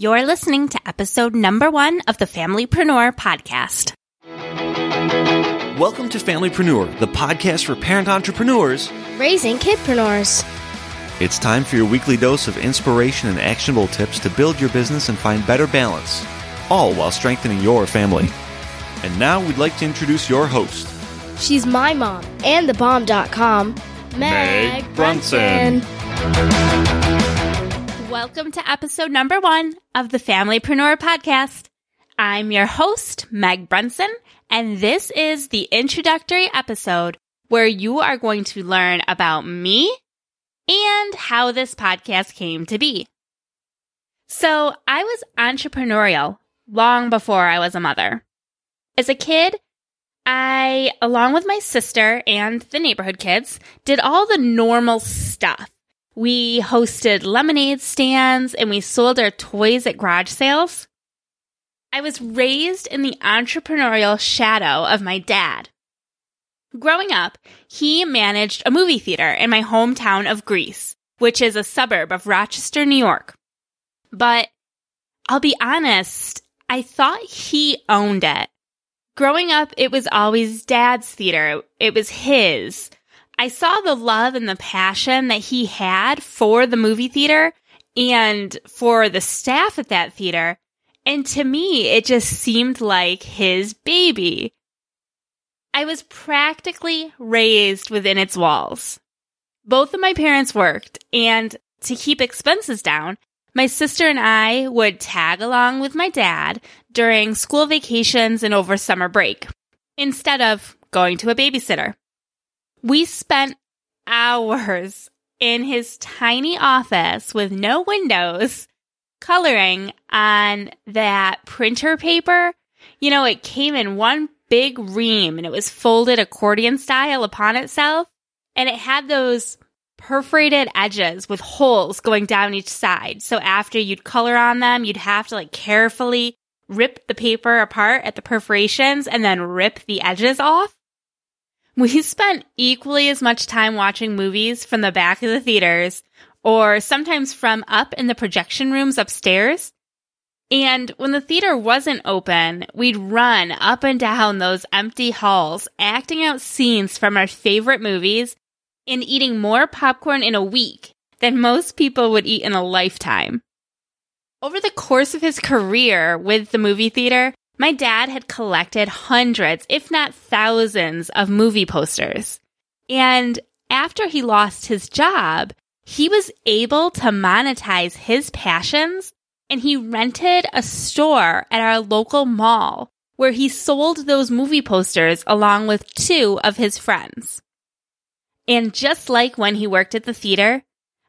You're listening to episode number one of the Familypreneur podcast. Welcome to Familypreneur, the podcast for parent entrepreneurs raising kidpreneurs. It's time for your weekly dose of inspiration and actionable tips to build your business and find better balance, all while strengthening your family. And now we'd like to introduce your host. She's my mom and the bomb.com, Meg, Meg Brunson. Welcome to episode number one of the Familypreneur podcast. I'm your host, Meg Brunson, and this is the introductory episode where you are going to learn about me and how this podcast came to be. So I was entrepreneurial long before I was a mother. As a kid, I, along with my sister and the neighborhood kids, did all the normal stuff. We hosted lemonade stands and we sold our toys at garage sales. I was raised in the entrepreneurial shadow of my dad. Growing up, he managed a movie theater in my hometown of Greece, which is a suburb of Rochester, New York. But I'll be honest, I thought he owned it. Growing up, it was always dad's theater. It was his. I saw the love and the passion that he had for the movie theater and for the staff at that theater. And to me, it just seemed like his baby. I was practically raised within its walls. Both of my parents worked, and to keep expenses down, my sister and I would tag along with my dad during school vacations and over summer break, instead of going to a babysitter. We spent hours in his tiny office with no windows coloring on that printer paper. You know, it came in one big ream and it was folded accordion style upon itself. And it had those perforated edges with holes going down each side. So after you'd color on them, you'd have to like carefully rip the paper apart at the perforations and then rip the edges off. We spent equally as much time watching movies from the back of the theaters or sometimes from up in the projection rooms upstairs. And when the theater wasn't open, we'd run up and down those empty halls, acting out scenes from our favorite movies and eating more popcorn in a week than most people would eat in a lifetime. Over the course of his career with the movie theater, my dad had collected hundreds, if not thousands, of movie posters. And after he lost his job, he was able to monetize his passions and he rented a store at our local mall where he sold those movie posters along with two of his friends. And just like when he worked at the theater,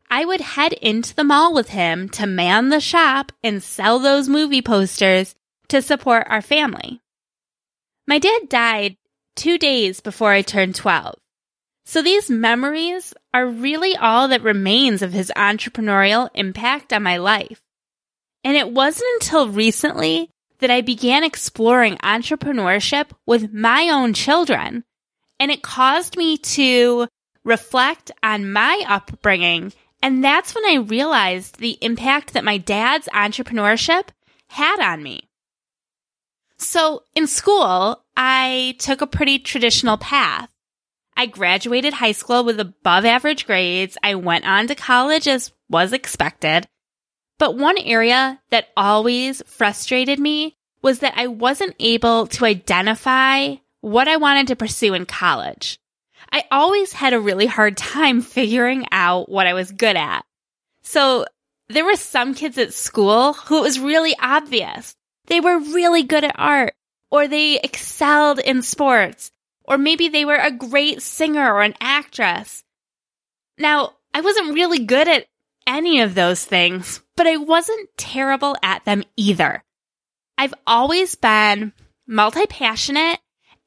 I would head into the mall with him to man the shop and sell those movie posters to support our family. My dad died two days before I turned 12. So these memories are really all that remains of his entrepreneurial impact on my life. And it wasn't until recently that I began exploring entrepreneurship with my own children. And it caused me to reflect on my upbringing. And that's when I realized the impact that my dad's entrepreneurship had on me. So in school, I took a pretty traditional path. I graduated high school with above average grades. I went on to college as was expected. But one area that always frustrated me was that I wasn't able to identify what I wanted to pursue in college. I always had a really hard time figuring out what I was good at. So there were some kids at school who it was really obvious. They were really good at art or they excelled in sports or maybe they were a great singer or an actress. Now, I wasn't really good at any of those things, but I wasn't terrible at them either. I've always been multi passionate,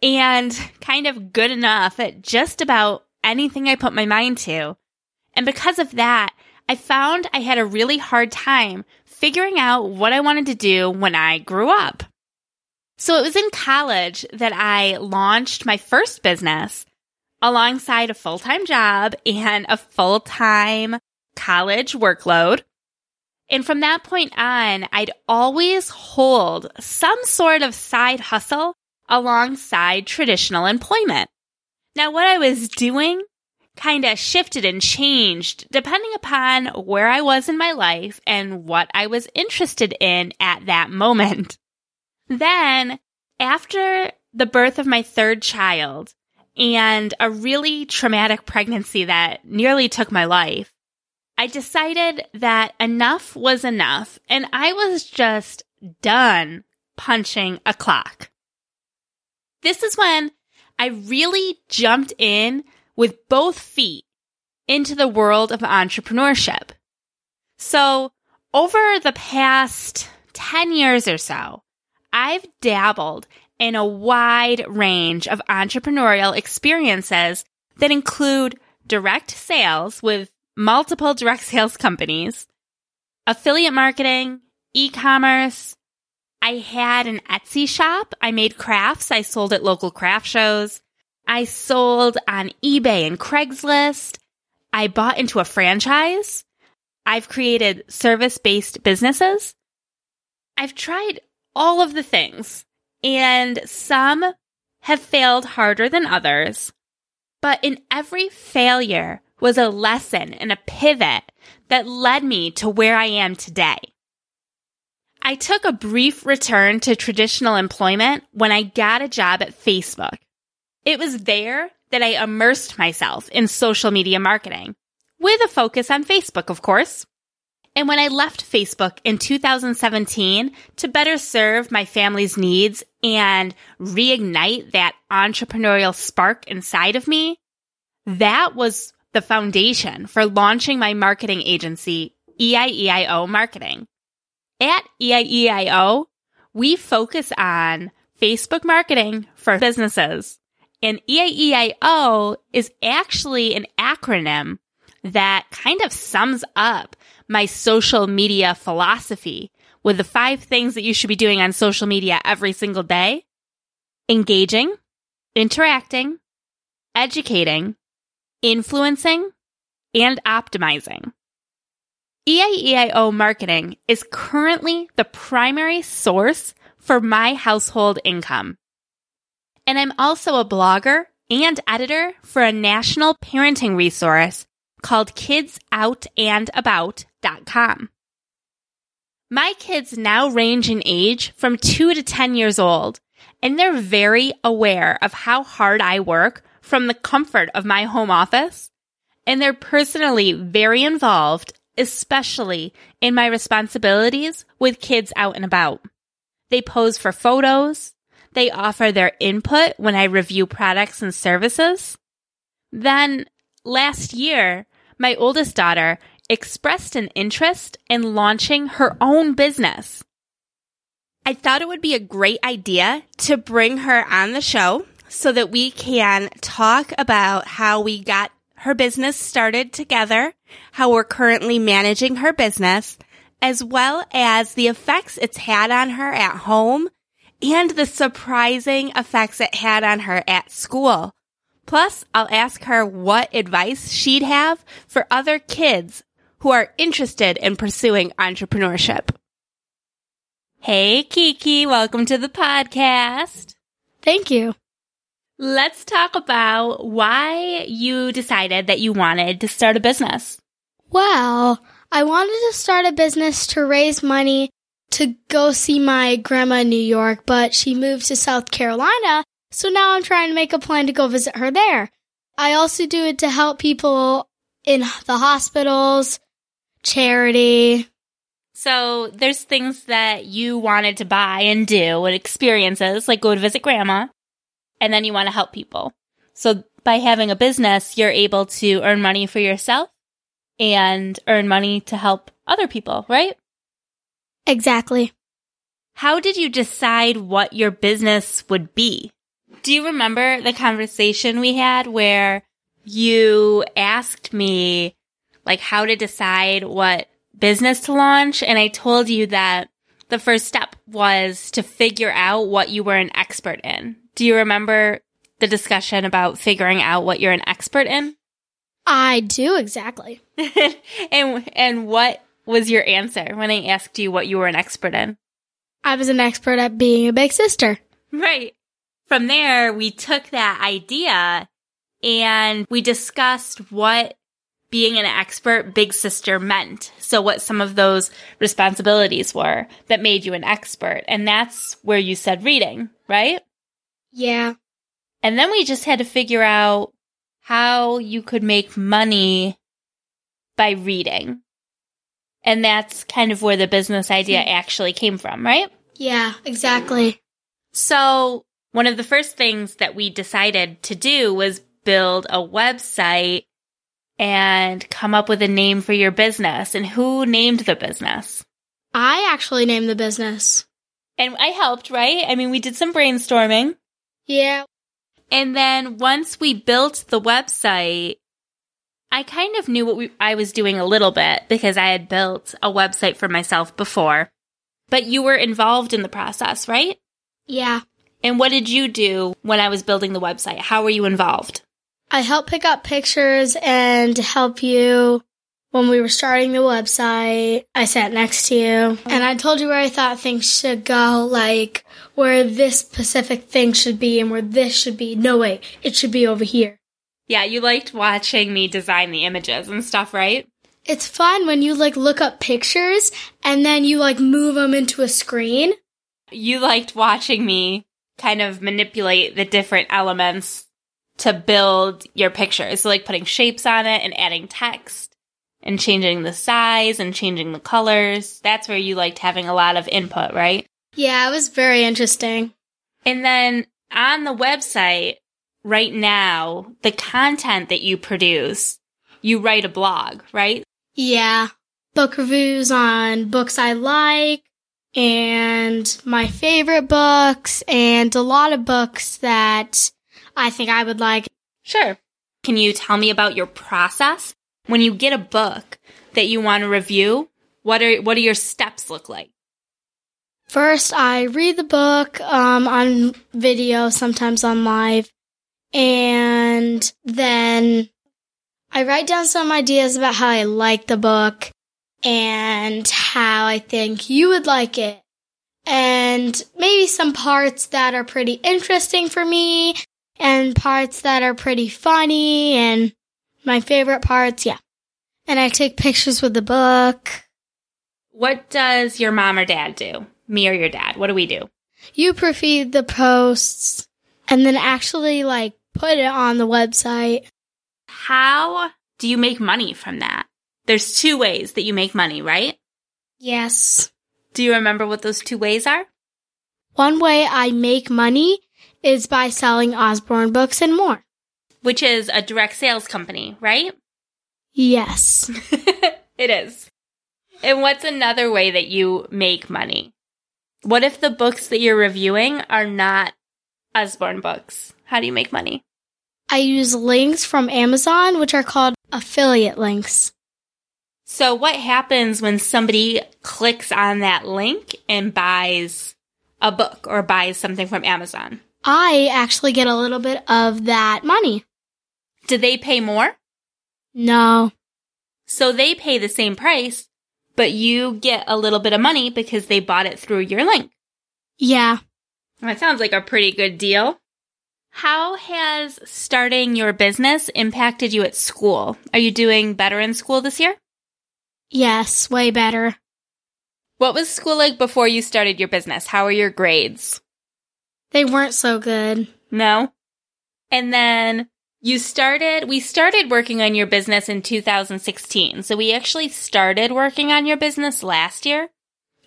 and kind of good enough at just about anything I put my mind to. And because of that, I found I had a really hard time figuring out what I wanted to do when I grew up. So it was in college that I launched my first business alongside a full time job and a full time college workload. And from that point on, I'd always hold some sort of side hustle alongside traditional employment. Now, what I was doing kind of shifted and changed depending upon where I was in my life and what I was interested in at that moment. Then, after the birth of my third child and a really traumatic pregnancy that nearly took my life, I decided that enough was enough and I was just done punching a clock. This is when I really jumped in with both feet into the world of entrepreneurship. So over the past 10 years or so, I've dabbled in a wide range of entrepreneurial experiences that include direct sales with multiple direct sales companies, affiliate marketing, e-commerce. I had an Etsy shop. I made crafts. I sold at local craft shows. I sold on eBay and Craigslist. I bought into a franchise. I've created service based businesses. I've tried all of the things and some have failed harder than others. But in every failure, was a lesson and a pivot that led me to where I am today. I took a brief return to traditional employment when I got a job at Facebook. It was there that I immersed myself in social media marketing, with a focus on Facebook, of course. And when I left Facebook in 2017 to better serve my family's needs and reignite that entrepreneurial spark inside of me, that was the foundation for launching my marketing agency, EIEIO Marketing. At EIEIO, we focus on Facebook marketing for businesses. And EIEIO is actually an acronym that kind of sums up my social media philosophy with the five things that you should be doing on social media every single day engaging, interacting, educating, influencing, and optimizing. EIEIO marketing is currently the primary source for my household income. And I'm also a blogger and editor for a national parenting resource called kidsoutandAbout.com. My kids now range in age from 2 to 10 years old, and they're very aware of how hard I work from the comfort of my home office, and they're personally very involved, especially in my responsibilities with kids out and about. They pose for photos. They offer their input when I review products and services. Then last year, my oldest daughter expressed an interest in launching her own business. I thought it would be a great idea to bring her on the show so that we can talk about how we got her business started together, how we're currently managing her business, as well as the effects it's had on her at home and the surprising effects it had on her at school. Plus, I'll ask her what advice she'd have for other kids who are interested in pursuing entrepreneurship. Hey, Kiki, welcome to the podcast. Thank you. Let's talk about why you decided that you wanted to start a business. Well, I wanted to start a business to raise money to go see my grandma in New York, but she moved to South Carolina, so now I'm trying to make a plan to go visit her there. I also do it to help people in the hospitals, charity. So there's things that you wanted to buy and do and experiences, like go to visit grandma and then you want to help people. So by having a business, you're able to earn money for yourself and earn money to help other people, right? Exactly. how did you decide what your business would be? Do you remember the conversation we had where you asked me like how to decide what business to launch? And I told you that the first step was to figure out what you were an expert in. Do you remember the discussion about figuring out what you're an expert in? I do exactly. and and what was your answer when I asked you what you were an expert in? I was an expert at being a big sister. Right. From there, we took that idea and we discussed what being an expert big sister meant. So what some of those responsibilities were that made you an expert. And that's where you said reading, right? Yeah. And then we just had to figure out how you could make money by reading. And that's kind of where the business idea hmm. actually came from, right? Yeah, exactly. So one of the first things that we decided to do was build a website and come up with a name for your business. And who named the business? I actually named the business. And I helped, right? I mean, we did some brainstorming. Yeah. And then once we built the website, I kind of knew what we, I was doing a little bit because I had built a website for myself before. But you were involved in the process, right? Yeah. And what did you do when I was building the website? How were you involved? I helped pick up pictures and help you when we were starting the website. I sat next to you and I told you where I thought things should go, like where this specific thing should be and where this should be. No way, it should be over here. Yeah, you liked watching me design the images and stuff, right? It's fun when you like look up pictures and then you like move them into a screen. You liked watching me kind of manipulate the different elements to build your pictures. So like putting shapes on it and adding text and changing the size and changing the colors. That's where you liked having a lot of input, right? Yeah, it was very interesting. And then on the website right now, the content that you produce, you write a blog, right? Yeah. Book reviews on books I like and my favorite books and a lot of books that I think I would like. Sure. Can you tell me about your process when you get a book that you want to review? What are what do your steps look like? First, I read the book um, on video, sometimes on live, and then I write down some ideas about how I like the book and how I think you would like it. And maybe some parts that are pretty interesting for me and parts that are pretty funny and my favorite parts, yeah. And I take pictures with the book. What does your mom or dad do? Me or your dad? What do we do? You proofread the posts and then actually like put it on the website. How do you make money from that? There's two ways that you make money, right? Yes. Do you remember what those two ways are? One way I make money is by selling Usborne books and more. Which is a direct sales company, right? Yes. it is. And what's another way that you make money? What if the books that you're reviewing are not Usborne books? How do you make money? I use links from Amazon, which are called affiliate links. So what happens when somebody clicks on that link and buys a book or buys something from Amazon? I actually get a little bit of that money. Do they pay more? No. So they pay the same price, but you get a little bit of money because they bought it through your link. Yeah. That sounds like a pretty good deal. How has starting your business impacted you at school? Are you doing better in school this year? Yes, way better. What was school like before you started your business? How are your grades? They weren't so good. No? And then you started, we started working on your business in 2016. So we actually started working on your business last year,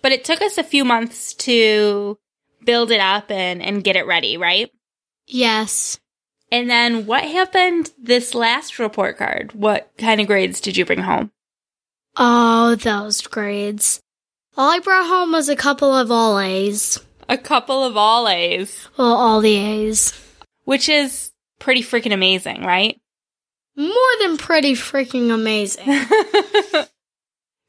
but it took us a few months to build it up and, and get it ready, right? Yes. And then what happened this last report card? What kind of grades did you bring home? Oh, those grades. All I brought home was a couple of all A's. A couple of all A's, Well, all the A's. which is pretty freaking amazing, right? More than pretty freaking amazing.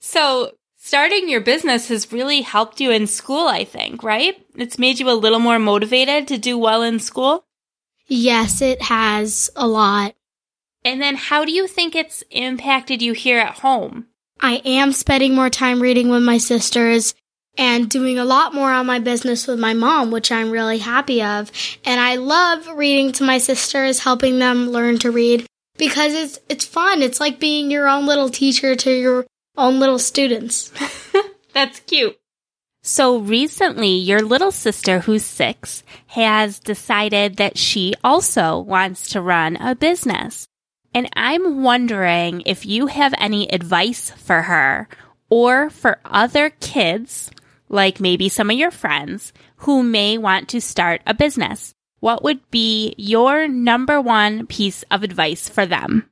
so, starting your business has really helped you in school, I think, right? It's made you a little more motivated to do well in school. yes, it has a lot. And then, how do you think it's impacted you here at home? I am spending more time reading with my sisters and doing a lot more on my business with my mom, which I'm really happy of. And I love reading to my sisters, helping them learn to read because it's it's fun. It's like being your own little teacher to your own little students. That's cute. So recently, your little sister, who's six, has decided that she also wants to run a business. And I'm wondering if you have any advice for her or for other kids, like maybe some of your friends, who may want to start a business. What would be your number one piece of advice for them?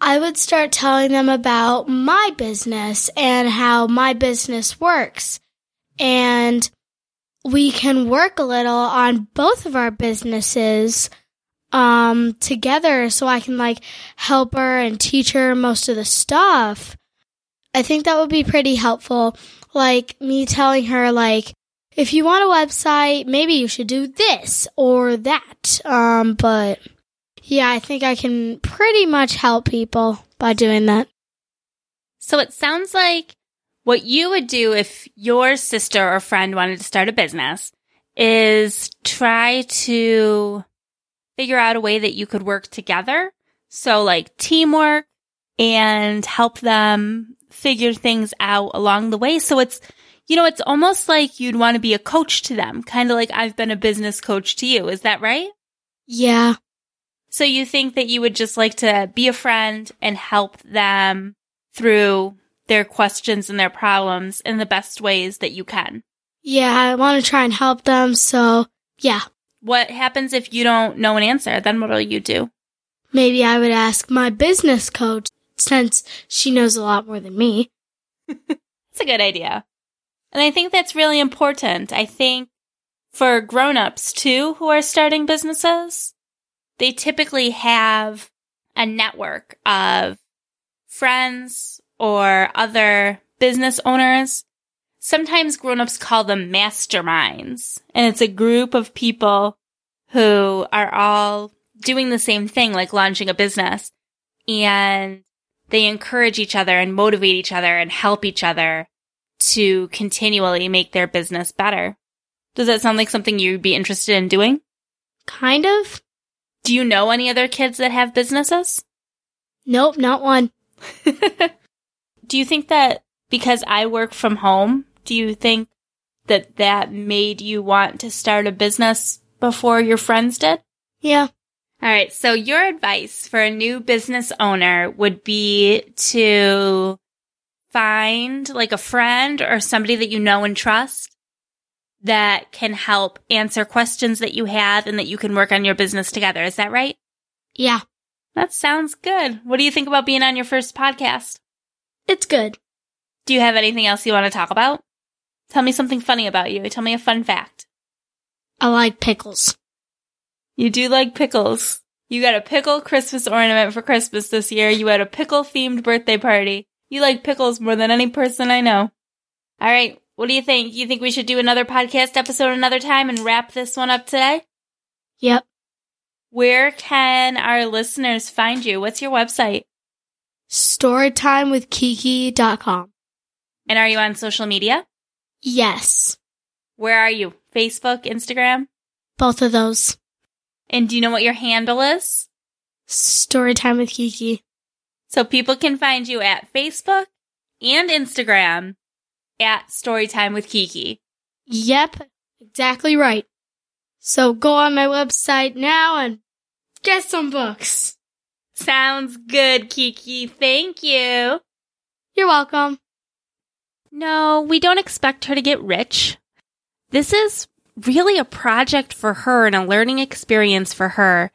I would start telling them about my business and how my business works. And we can work a little on both of our businesses um together so I can like help her and teach her most of the stuff. I think that would be pretty helpful. Like me telling her like if you want a website, maybe you should do this or that. Um but yeah, I think I can pretty much help people by doing that. So it sounds like what you would do if your sister or friend wanted to start a business is try to figure out a way that you could work together. So like teamwork and help them figure things out along the way. So it's, you know, it's almost like you'd want to be a coach to them, kind of like I've been a business coach to you. Is that right? Yeah. So you think that you would just like to be a friend and help them through their questions and their problems in the best ways that you can. Yeah, I want to try and help them. So, yeah, What happens if you don't know an answer? Then what'll you do? maybe I would ask my business coach since she knows a lot more than me. that's a good idea. And I think that's really important. I think for grown-ups too who are starting businesses, they typically have a network of friends or other business owners. Sometimes grown-ups call them masterminds, and it's a group of people who are all doing the same thing, like launching a business, and they encourage each other and motivate each other and help each other to continually make their business better. Does that sound like something you'd be interested in doing? Kind of? Do you know any other kids that have businesses? Nope, not one. Do you think that because I work from home, do you think that that made you want to start a business before your friends did? Yeah. All right. So your advice for a new business owner would be to find like a friend or somebody that you know and trust that can help answer questions that you have and that you can work on your business together. Is that right? Yeah. That sounds good. What do you think about being on your first podcast? It's good. Do you have anything else you want to talk about? Tell me something funny about you. Tell me a fun fact. I like pickles. You do like pickles. You got a pickle Christmas ornament for Christmas this year. You had a pickle themed birthday party. You like pickles more than any person I know. All right. What do you think? You think we should do another podcast episode another time and wrap this one up today? Yep. Where can our listeners find you? What's your website? Storytimewithkiki.com. And are you on social media? Yes. Where are you? Facebook, Instagram? Both of those. And do you know what your handle is? Storytime with Kiki. So people can find you at Facebook and Instagram at Storytime with Kiki. Yep. Exactly right. So go on my website now and get some books. Sounds good, Kiki. Thank you. You're welcome. No, we don't expect her to get rich. This is really a project for her and a learning experience for her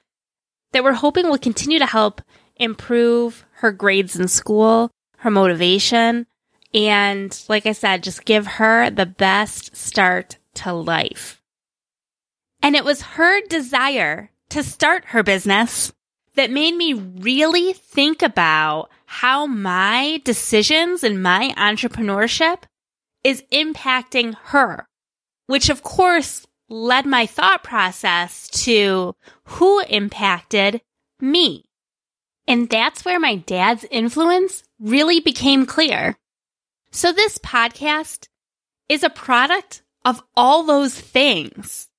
that we're hoping will continue to help improve her grades in school, her motivation, and like I said, just give her the best start to life. And it was her desire to start her business that made me really think about how my decisions and my entrepreneurship is impacting her, which of course led my thought process to who impacted me. And that's where my dad's influence really became clear. So this podcast is a product of all those things.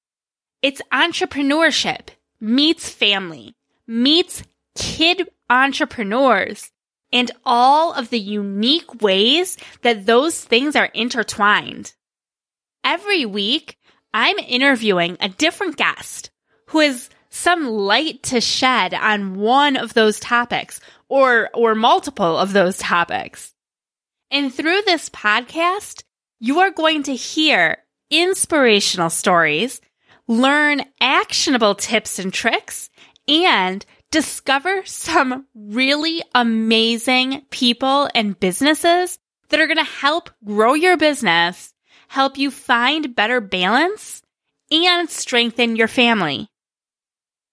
It's entrepreneurship meets family, meets kid entrepreneurs, and all of the unique ways that those things are intertwined. Every week, I'm interviewing a different guest who has some light to shed on one of those topics or, or multiple of those topics. And through this podcast, you are going to hear inspirational stories, learn actionable tips and tricks, and discover some really amazing people and businesses that are going to help grow your business, help you find better balance, and strengthen your family.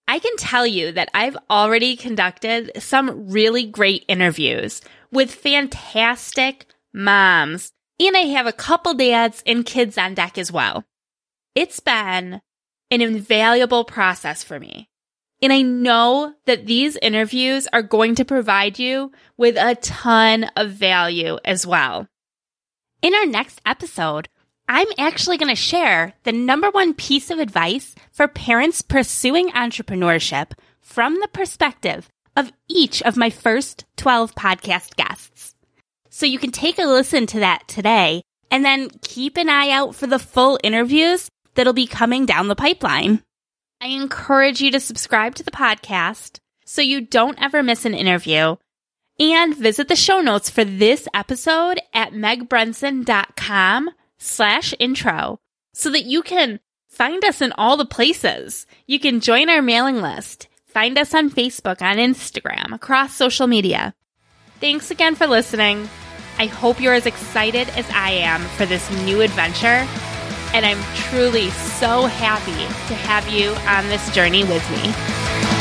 I can tell you that I've already conducted some really great interviews with fantastic moms, and I have a couple dads and kids on deck as well. It's been an invaluable process for me. And I know that these interviews are going to provide you with a ton of value as well. In our next episode, I'm actually going to share the number one piece of advice for parents pursuing entrepreneurship from the perspective of each of my first 12 podcast guests. So you can take a listen to that today and then keep an eye out for the full interviews that'll be coming down the pipeline. I encourage you to subscribe to the podcast so you don't ever miss an interview and visit the show notes for this episode at megbrunson.com slash intro so that you can find us in all the places. You can join our mailing list, find us on Facebook, on Instagram, across social media. Thanks again for listening. I hope you're as excited as I am for this new adventure, and I'm truly so happy to have you on this journey with me.